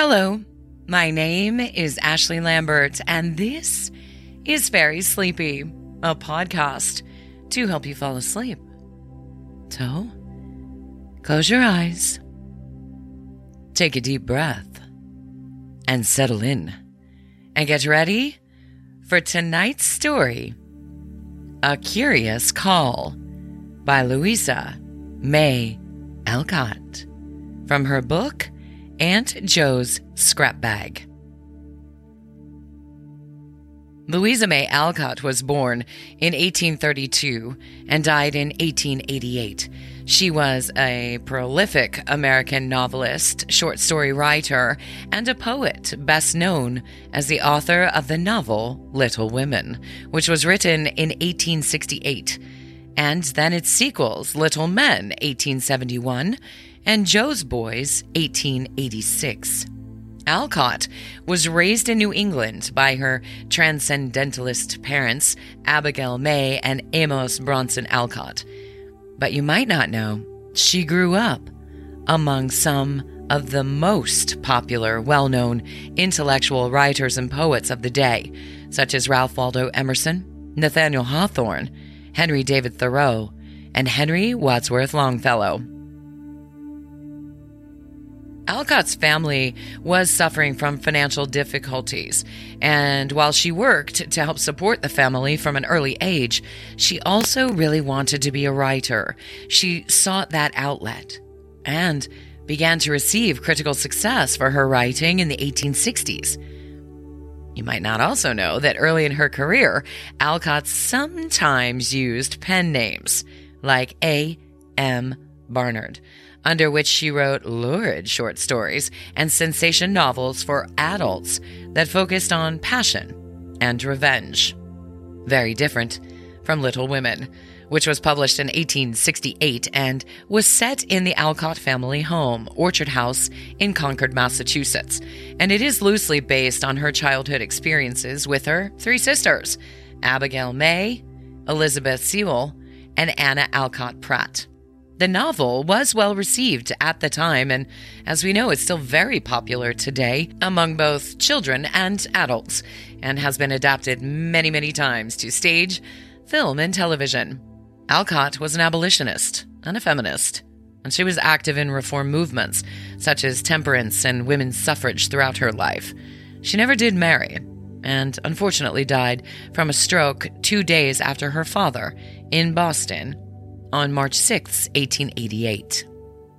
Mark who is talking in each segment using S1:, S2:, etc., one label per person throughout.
S1: Hello, my name is Ashley Lambert, and this is Fairy Sleepy, a podcast to help you fall asleep. So, close your eyes, take a deep breath, and settle in, and get ready for tonight's story A Curious Call by Louisa May Alcott from her book Aunt Jo's Scrap Bag. Louisa May Alcott was born in 1832 and died in 1888. She was a prolific American novelist, short story writer, and a poet, best known as the author of the novel Little Women, which was written in 1868, and then its sequels, Little Men, 1871, and Jo's Boys, 1886. Alcott was raised in New England by her transcendentalist parents, Abigail May and Amos Bronson Alcott. But you might not know, she grew up among some of the most popular, well known intellectual writers and poets of the day, such as Ralph Waldo Emerson, Nathaniel Hawthorne, Henry David Thoreau, and Henry Wadsworth Longfellow. Alcott's family was suffering from financial difficulties, and while she worked to help support the family from an early age, she also really wanted to be a writer. She sought that outlet and began to receive critical success for her writing in the 1860s. You might not also know that early in her career, Alcott sometimes used pen names like A. M. Barnard under which she wrote lurid short stories and sensation novels for adults that focused on passion and revenge. Very different from Little Women, which was published in 1868 and was set in the Alcott family home, Orchard House, in Concord, Massachusetts. And it is loosely based on her childhood experiences with her three sisters Abigail May, Elizabeth Sewall, and Anna Alcott Pratt. The novel was well received at the time, and as we know, it's still very popular today among both children and adults, and has been adapted many, many times to stage, film, and television. Alcott was an abolitionist and a feminist, and she was active in reform movements such as temperance and women's suffrage throughout her life. She never did marry, and unfortunately died from a stroke two days after her father in Boston on March 6, 1888.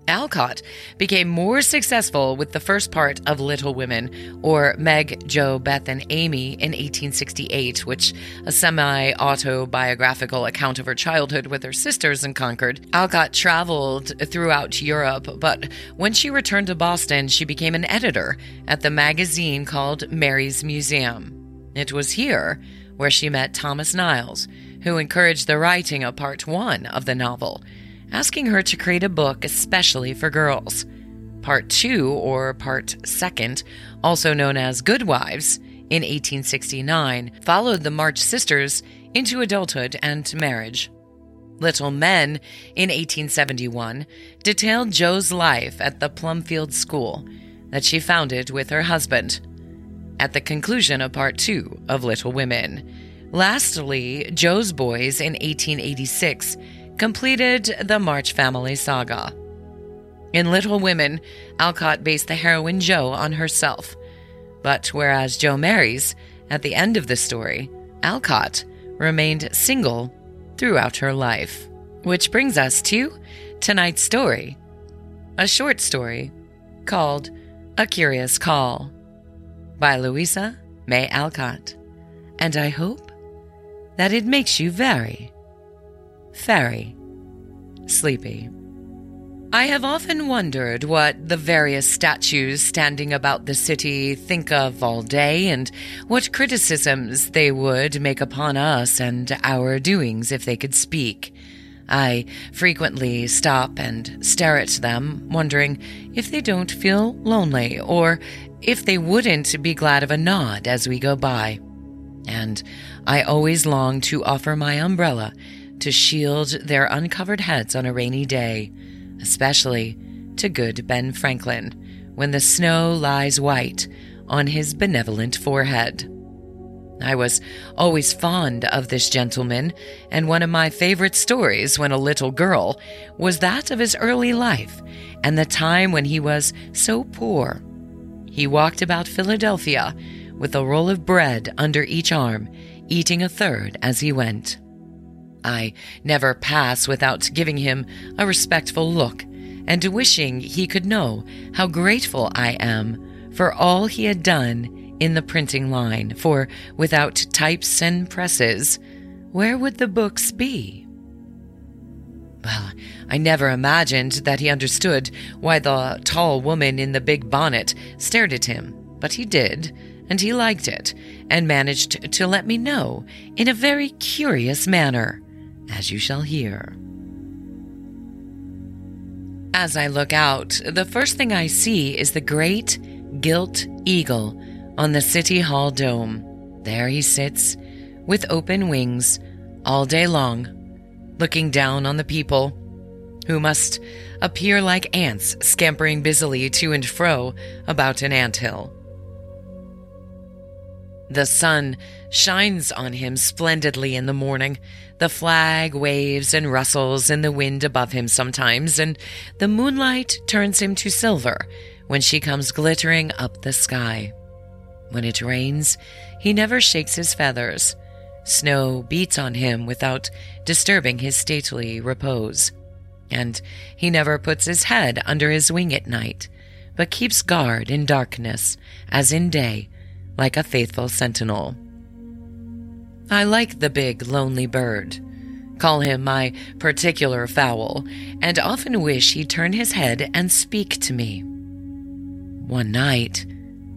S1: Alcott became more successful with the first part of Little Women, or Meg, Jo, Beth, and Amy, in 1868, which a semi autobiographical account of her childhood with her sisters in Concord. Alcott traveled throughout Europe, but when she returned to Boston, she became an editor at the magazine called Merry's Museum. It was here where she met Thomas Niles who encouraged the writing of part one of the novel, asking her to create a book especially for girls. Part two, or part second, also known as Good Wives, in 1869, followed the March sisters into adulthood and marriage. Little Men, in 1871, detailed Jo's life at the Plumfield School that she founded with her husband. At the conclusion of part two of Little Women, Lastly, Jo's Boys in 1886 completed the March family saga. In Little Women, Alcott based the heroine Jo on herself. But whereas Jo marries, at the end of the story, Alcott remained single throughout her life. Which brings us to tonight's story a short story called A Curious Call by Louisa May Alcott. And I hope that it makes you very, very sleepy. I have often wondered what the various statues standing about the city think of all day and what criticisms they would make upon us and our doings if they could speak. I frequently stop and stare at them, wondering if they don't feel lonely or if they wouldn't be glad of a nod as we go by and I always long to offer my umbrella to shield their uncovered heads on a rainy day, especially to good Ben Franklin, when the snow lies white on his benevolent forehead. I was always fond of this gentleman, and one of my favorite stories when a little girl was that of his early life and the time when he was so poor. He walked about Philadelphia with a roll of bread under each arm, eating a third as he went. I never pass without giving him a respectful look and wishing he could know how grateful I am for all he had done in the printing line, for without types and presses, where would the books be? Well, I never imagined that he understood why the tall woman in the big bonnet stared at him, but he did, and he liked it, and managed to let me know in a very curious manner, as you shall hear. As I look out, the first thing I see is the great gilt eagle on the City Hall dome. There he sits, with open wings, all day long, looking down on the people, who must appear like ants scampering busily to and fro about an ant hill. The sun shines on him splendidly in the morning. The flag waves and rustles in the wind above him sometimes, and the moonlight turns him to silver when she comes glittering up the sky. When it rains, he never shakes his feathers. Snow beats on him without disturbing his stately repose. And he never puts his head under his wing at night, but keeps guard in darkness, as in day, like a faithful sentinel. I like the big, lonely bird. Call him my particular fowl, and often wish he'd turn his head and speak to me. One night,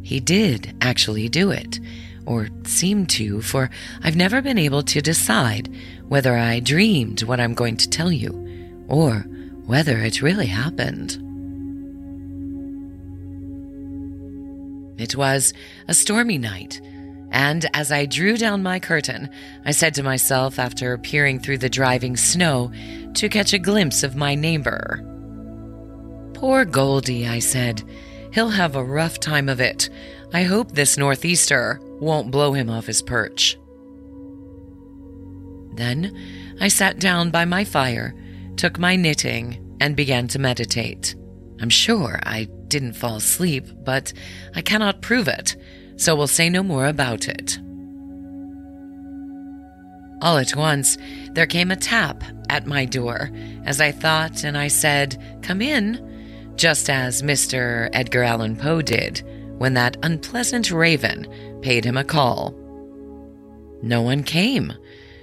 S1: he did actually do it, or seemed to, for I've never been able to decide whether I dreamed what I'm going to tell you, or whether it really happened. It was a stormy night, and as I drew down my curtain, I said to myself after peering through the driving snow to catch a glimpse of my neighbor. Poor Goldie, I said. He'll have a rough time of it. I hope this northeaster won't blow him off his perch. Then I sat down by my fire, took my knitting, and began to meditate. I'm sure I didn't fall asleep, but I cannot prove it, so we'll say no more about it. All at once, there came a tap at my door as I thought, and I said, Come in just as Mr. Edgar Allan Poe did when that unpleasant raven paid him a call. No one came,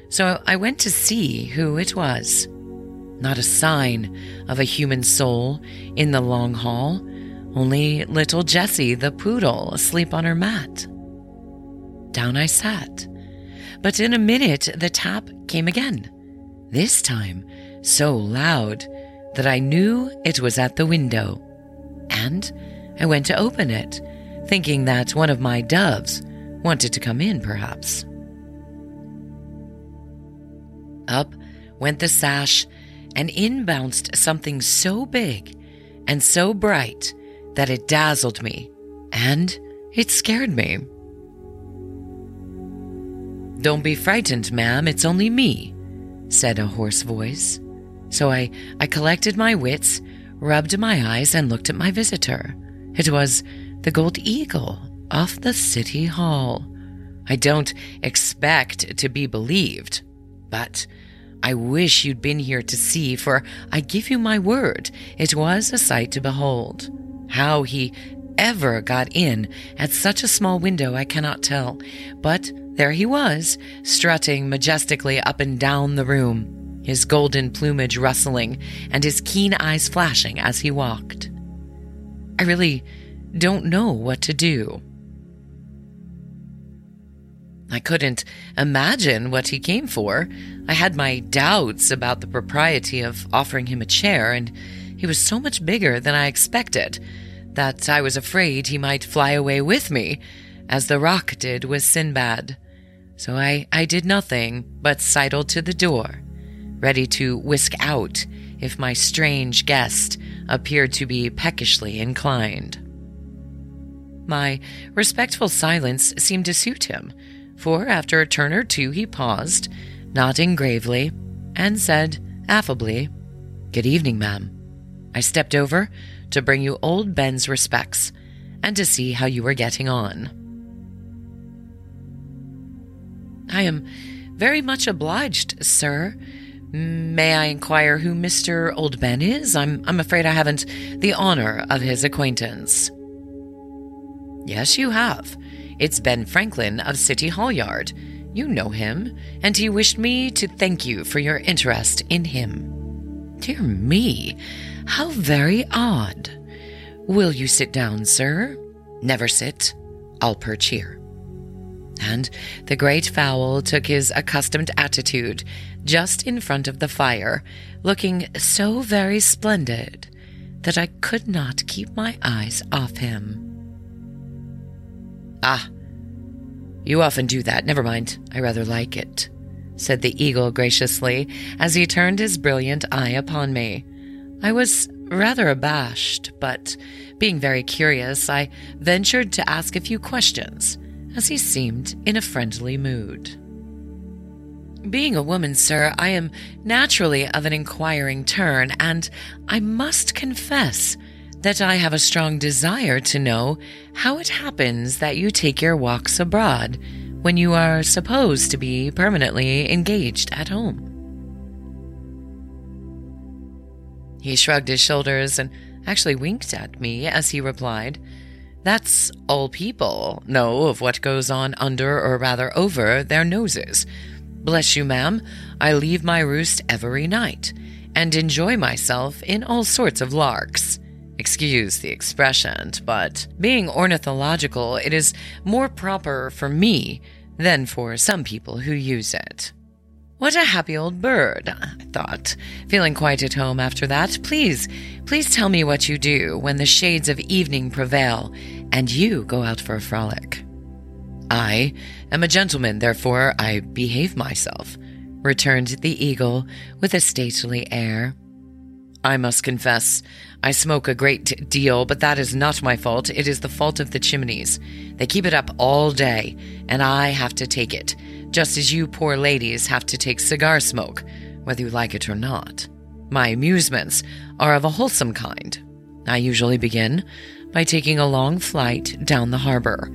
S1: so I went to see who it was. Not a sign of a human soul in the long hall, only little Jessie the poodle asleep on her mat. Down I sat, but in a minute the tap came again, this time so loud that I knew it was at the window, and I went to open it, thinking that one of my doves wanted to come in, perhaps. Up went the sash, and in bounced something so big and so bright that it dazzled me, and it scared me. Don't be frightened, ma'am, it's only me, said a hoarse voice. So I, I collected my wits, rubbed my eyes, and looked at my visitor. It was the gold eagle off the city hall. I don't expect to be believed, but I wish you'd been here to see, for I give you my word, it was a sight to behold. How he ever got in at such a small window, I cannot tell, but there he was, strutting majestically up and down the room his golden plumage rustling and his keen eyes flashing as he walked. I really don't know what to do. I couldn't imagine what he came for. I had my doubts about the propriety of offering him a chair, and he was so much bigger than I expected that I was afraid he might fly away with me, as the roc did with Sinbad. So I, I did nothing but sidled to the door ready to whisk out if my strange guest appeared to be peckishly inclined. my respectful silence seemed to suit him, for after a turn or two he paused, nodding gravely, and said affably, Good evening, ma'am. I stepped over to bring you old Ben's respects and to see how you were getting on. I am very much obliged, sir. May I inquire who Mr. Old Ben is? I'm, I'm afraid I haven't the honor of his acquaintance. Yes, you have. It's Ben Franklin of City Hall Yard. You know him, and he wished me to thank you for your interest in him. Dear me, how very odd. Will you sit down, sir? Never sit. I'll perch here and the great fowl took his accustomed attitude just in front of the fire, looking so very splendid that I could not keep my eyes off him. Ah, you often do that. Never mind. I rather like it, said the eagle graciously as he turned his brilliant eye upon me. I was rather abashed, but being very curious, I ventured to ask a few questions as he seemed in a friendly mood. Being a woman, sir, I am naturally of an inquiring turn, and I must confess that I have a strong desire to know how it happens that you take your walks abroad when you are supposed to be permanently engaged at home. He shrugged his shoulders and actually winked at me as he replied, that's all people know of what goes on under, or rather over, their noses. Bless you, ma'am, I leave my roost every night and enjoy myself in all sorts of larks. Excuse the expression, but being ornithological, it is more proper for me than for some people who use it. What a happy old bird, I thought, feeling quite at home after that. Please, please tell me what you do when the shades of evening prevail and you go out for a frolic. I am a gentleman, therefore I behave myself, returned the eagle with a stately air. I must confess, I smoke a great deal, but that is not my fault. It is the fault of the chimneys. They keep it up all day, and I have to take it just as you poor ladies have to take cigar smoke, whether you like it or not. My amusements are of a wholesome kind. I usually begin by taking a long flight down the harbor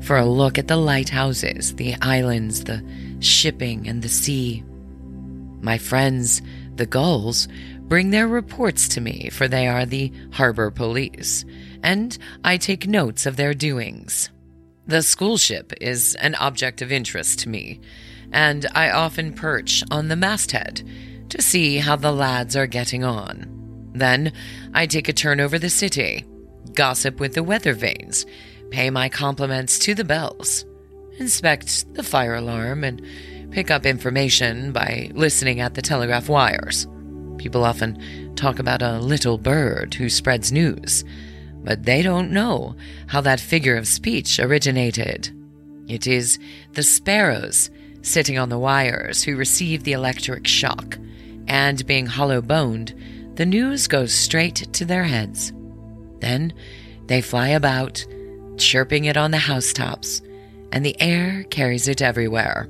S1: for a look at the lighthouses, the islands, the shipping, and the sea. My friends, the gulls, bring their reports to me, for they are the harbor police, and I take notes of their doings. The school ship is an object of interest to me, and I often perch on the masthead to see how the lads are getting on. Then I take a turn over the city, gossip with the weather vanes, pay my compliments to the bells, inspect the fire alarm, and pick up information by listening at the telegraph wires. People often talk about a little bird who spreads news but they don't know how that figure of speech originated. It is the sparrows sitting on the wires who receive the electric shock, and being hollow boned, the news goes straight to their heads. Then they fly about, chirping it on the housetops, and the air carries it everywhere.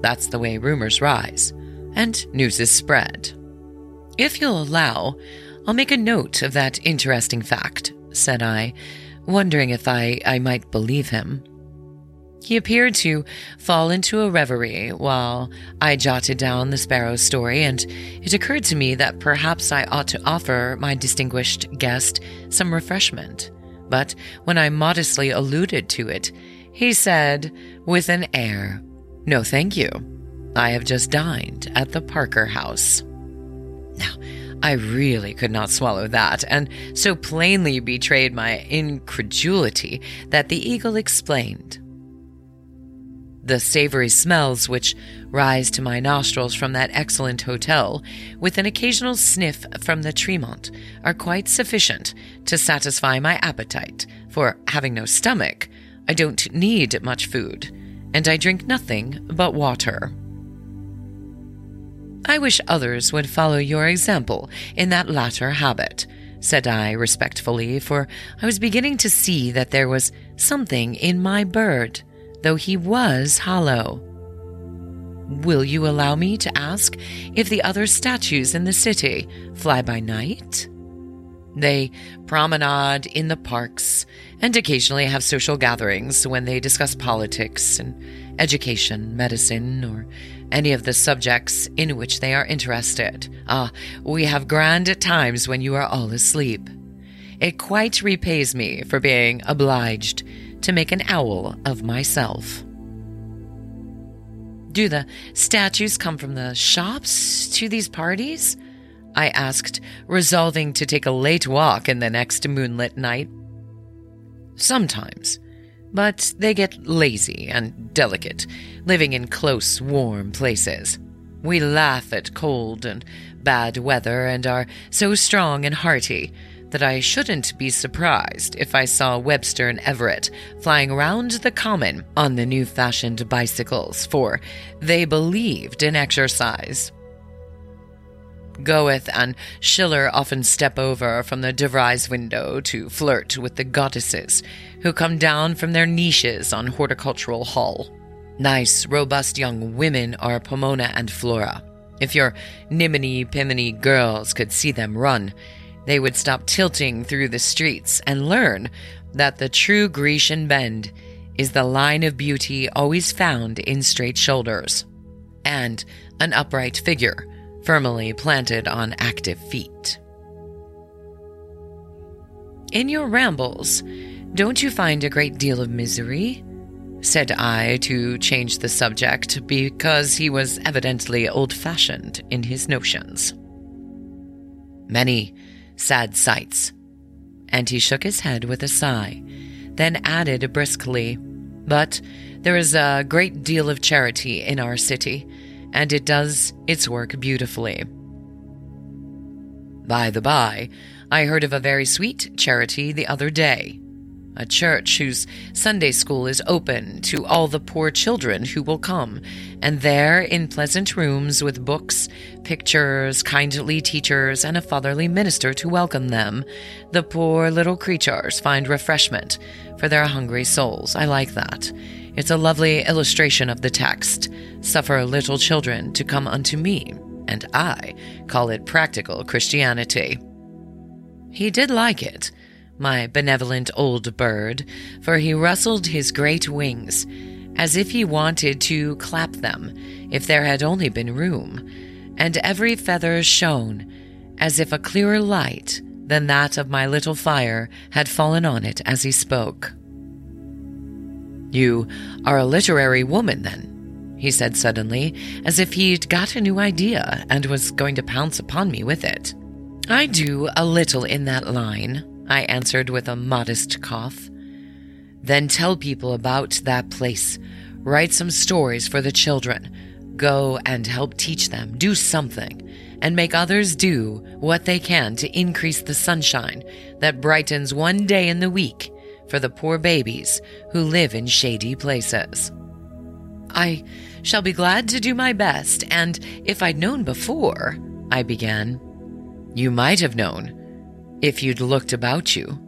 S1: That's the way rumors rise, and news is spread. If you'll allow, I'll make a note of that interesting fact said I, wondering if I, I might believe him. He appeared to fall into a reverie while I jotted down the sparrow's story, and it occurred to me that perhaps I ought to offer my distinguished guest some refreshment. But when I modestly alluded to it, he said with an air, No, thank you. I have just dined at the Parker House. Now, I really could not swallow that, and so plainly betrayed my incredulity that the eagle explained. The savory smells which rise to my nostrils from that excellent hotel, with an occasional sniff from the Tremont, are quite sufficient to satisfy my appetite, for having no stomach, I don't need much food, and I drink nothing but water. I wish others would follow your example in that latter habit, said I respectfully, for I was beginning to see that there was something in my bird, though he was hollow. Will you allow me to ask if the other statues in the city fly by night? They promenade in the parks and occasionally have social gatherings when they discuss politics and education, medicine, or any of the subjects in which they are interested. Ah, we have grand times when you are all asleep. It quite repays me for being obliged to make an owl of myself. Do the statues come from the shops to these parties? I asked, resolving to take a late walk in the next moonlit night. Sometimes, but they get lazy and delicate, living in close, warm places. We laugh at cold and bad weather and are so strong and hearty that I shouldn't be surprised if I saw Webster and Everett flying around the common on the new fashioned bicycles, for they believed in exercise. Goethe and Schiller often step over from the De Vries window to flirt with the goddesses who come down from their niches on Horticultural Hall. Nice, robust young women are Pomona and Flora. If your niminy piminy girls could see them run, they would stop tilting through the streets and learn that the true Grecian bend is the line of beauty always found in straight shoulders and an upright figure firmly planted on active feet. In your rambles, don't you find a great deal of misery? said I to change the subject because he was evidently old fashioned in his notions. Many sad sights. And he shook his head with a sigh, then added briskly, But there is a great deal of charity in our city, and it does its work beautifully. By the by, I heard of a very sweet charity the other day a church whose Sunday school is open to all the poor children who will come, and there, in pleasant rooms with books, pictures, kindly teachers, and a fatherly minister to welcome them, the poor little creatures find refreshment for their hungry souls. I like that. It's a lovely illustration of the text Suffer little children to come unto me, and I call it practical Christianity. He did like it my benevolent old bird, for he rustled his great wings, as if he wanted to clap them, if there had only been room, and every feather shone as if a clearer light than that of my little fire had fallen on it as he spoke. You are a literary woman, then, he said suddenly, as if he'd got a new idea and was going to pounce upon me with it. I do a little in that line, I answered with a modest cough. Then tell people about that place. Write some stories for the children. Go and help teach them. Do something. And make others do what they can to increase the sunshine that brightens one day in the week for the poor babies who live in shady places. I shall be glad to do my best, and if I'd known before, I began. You might have known, if you'd looked about you.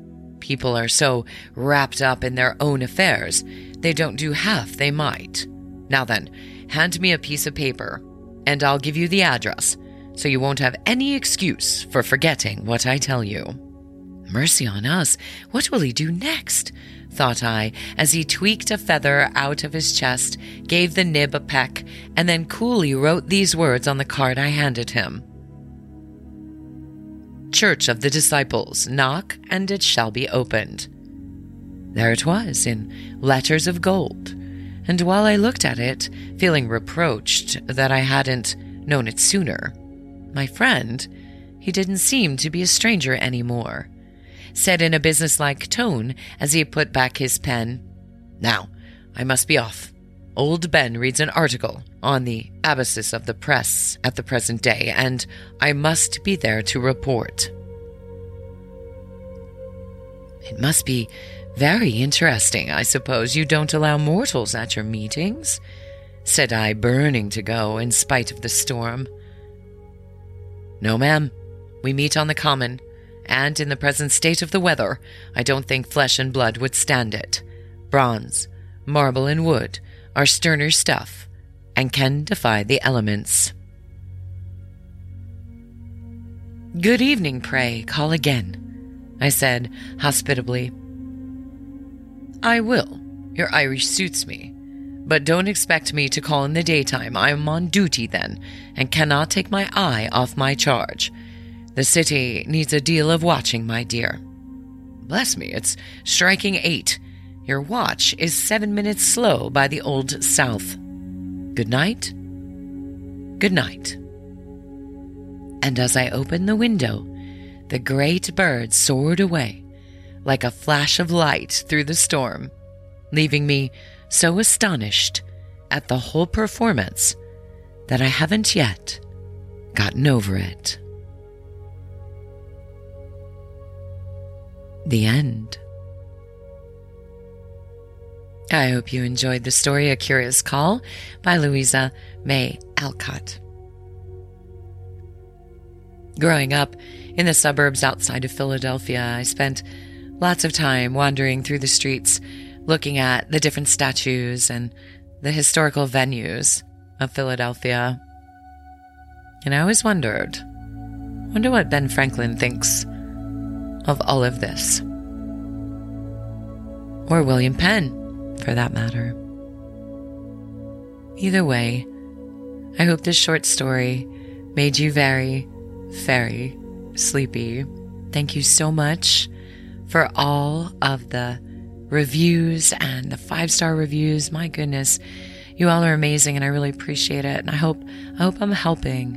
S1: People are so wrapped up in their own affairs, they don't do half they might. Now then, hand me a piece of paper, and I'll give you the address, so you won't have any excuse for forgetting what I tell you. Mercy on us, what will he do next? thought I, as he tweaked a feather out of his chest, gave the nib a peck, and then coolly wrote these words on the card I handed him. Church of the Disciples, knock and it shall be opened. There it was, in letters of gold, and while I looked at it, feeling reproached that I hadn't known it sooner, my friend, he didn't seem to be a stranger any more, said in a businesslike tone as he put back his pen, Now, I must be off. Old Ben reads an article on the abysses of the press at the present day, and I must be there to report. It must be very interesting, I suppose you don't allow mortals at your meetings, said I, burning to go in spite of the storm. No, ma'am. We meet on the common, and in the present state of the weather, I don't think flesh and blood would stand it. Bronze, marble, and wood are sterner stuff and can defy the elements. Good evening, pray, call again, I said hospitably. I will. Your Irish suits me. But don't expect me to call in the daytime. I am on duty then, and cannot take my eye off my charge. The city needs a deal of watching, my dear. Bless me, it's striking eight. Your watch is seven minutes slow by the old South. Good night. Good night. And as I opened the window, the great bird soared away like a flash of light through the storm, leaving me so astonished at the whole performance that I haven't yet gotten over it. The end. I hope you enjoyed the story A Curious Call by Louisa May Alcott. Growing up in the suburbs outside of Philadelphia, I spent lots of time wandering through the streets, looking at the different statues and the historical venues of Philadelphia. And I always wondered, wonder what Ben Franklin thinks of all of this. Or William Penn, for that matter. Either way, I hope this short story made you very, very sleepy. Thank you so much for all of the reviews and the five star reviews. My goodness, you all are amazing and I really appreciate it. And I hope, I hope I'm helping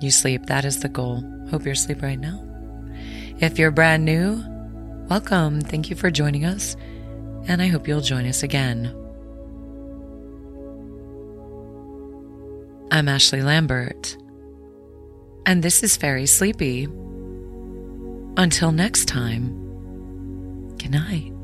S1: you sleep. That is the goal. Hope you're asleep right now. If you're brand new, welcome. Thank you for joining us. And I hope you'll join us again. I'm Ashley Lambert, and this is Fairy Sleepy. Until next time, good night.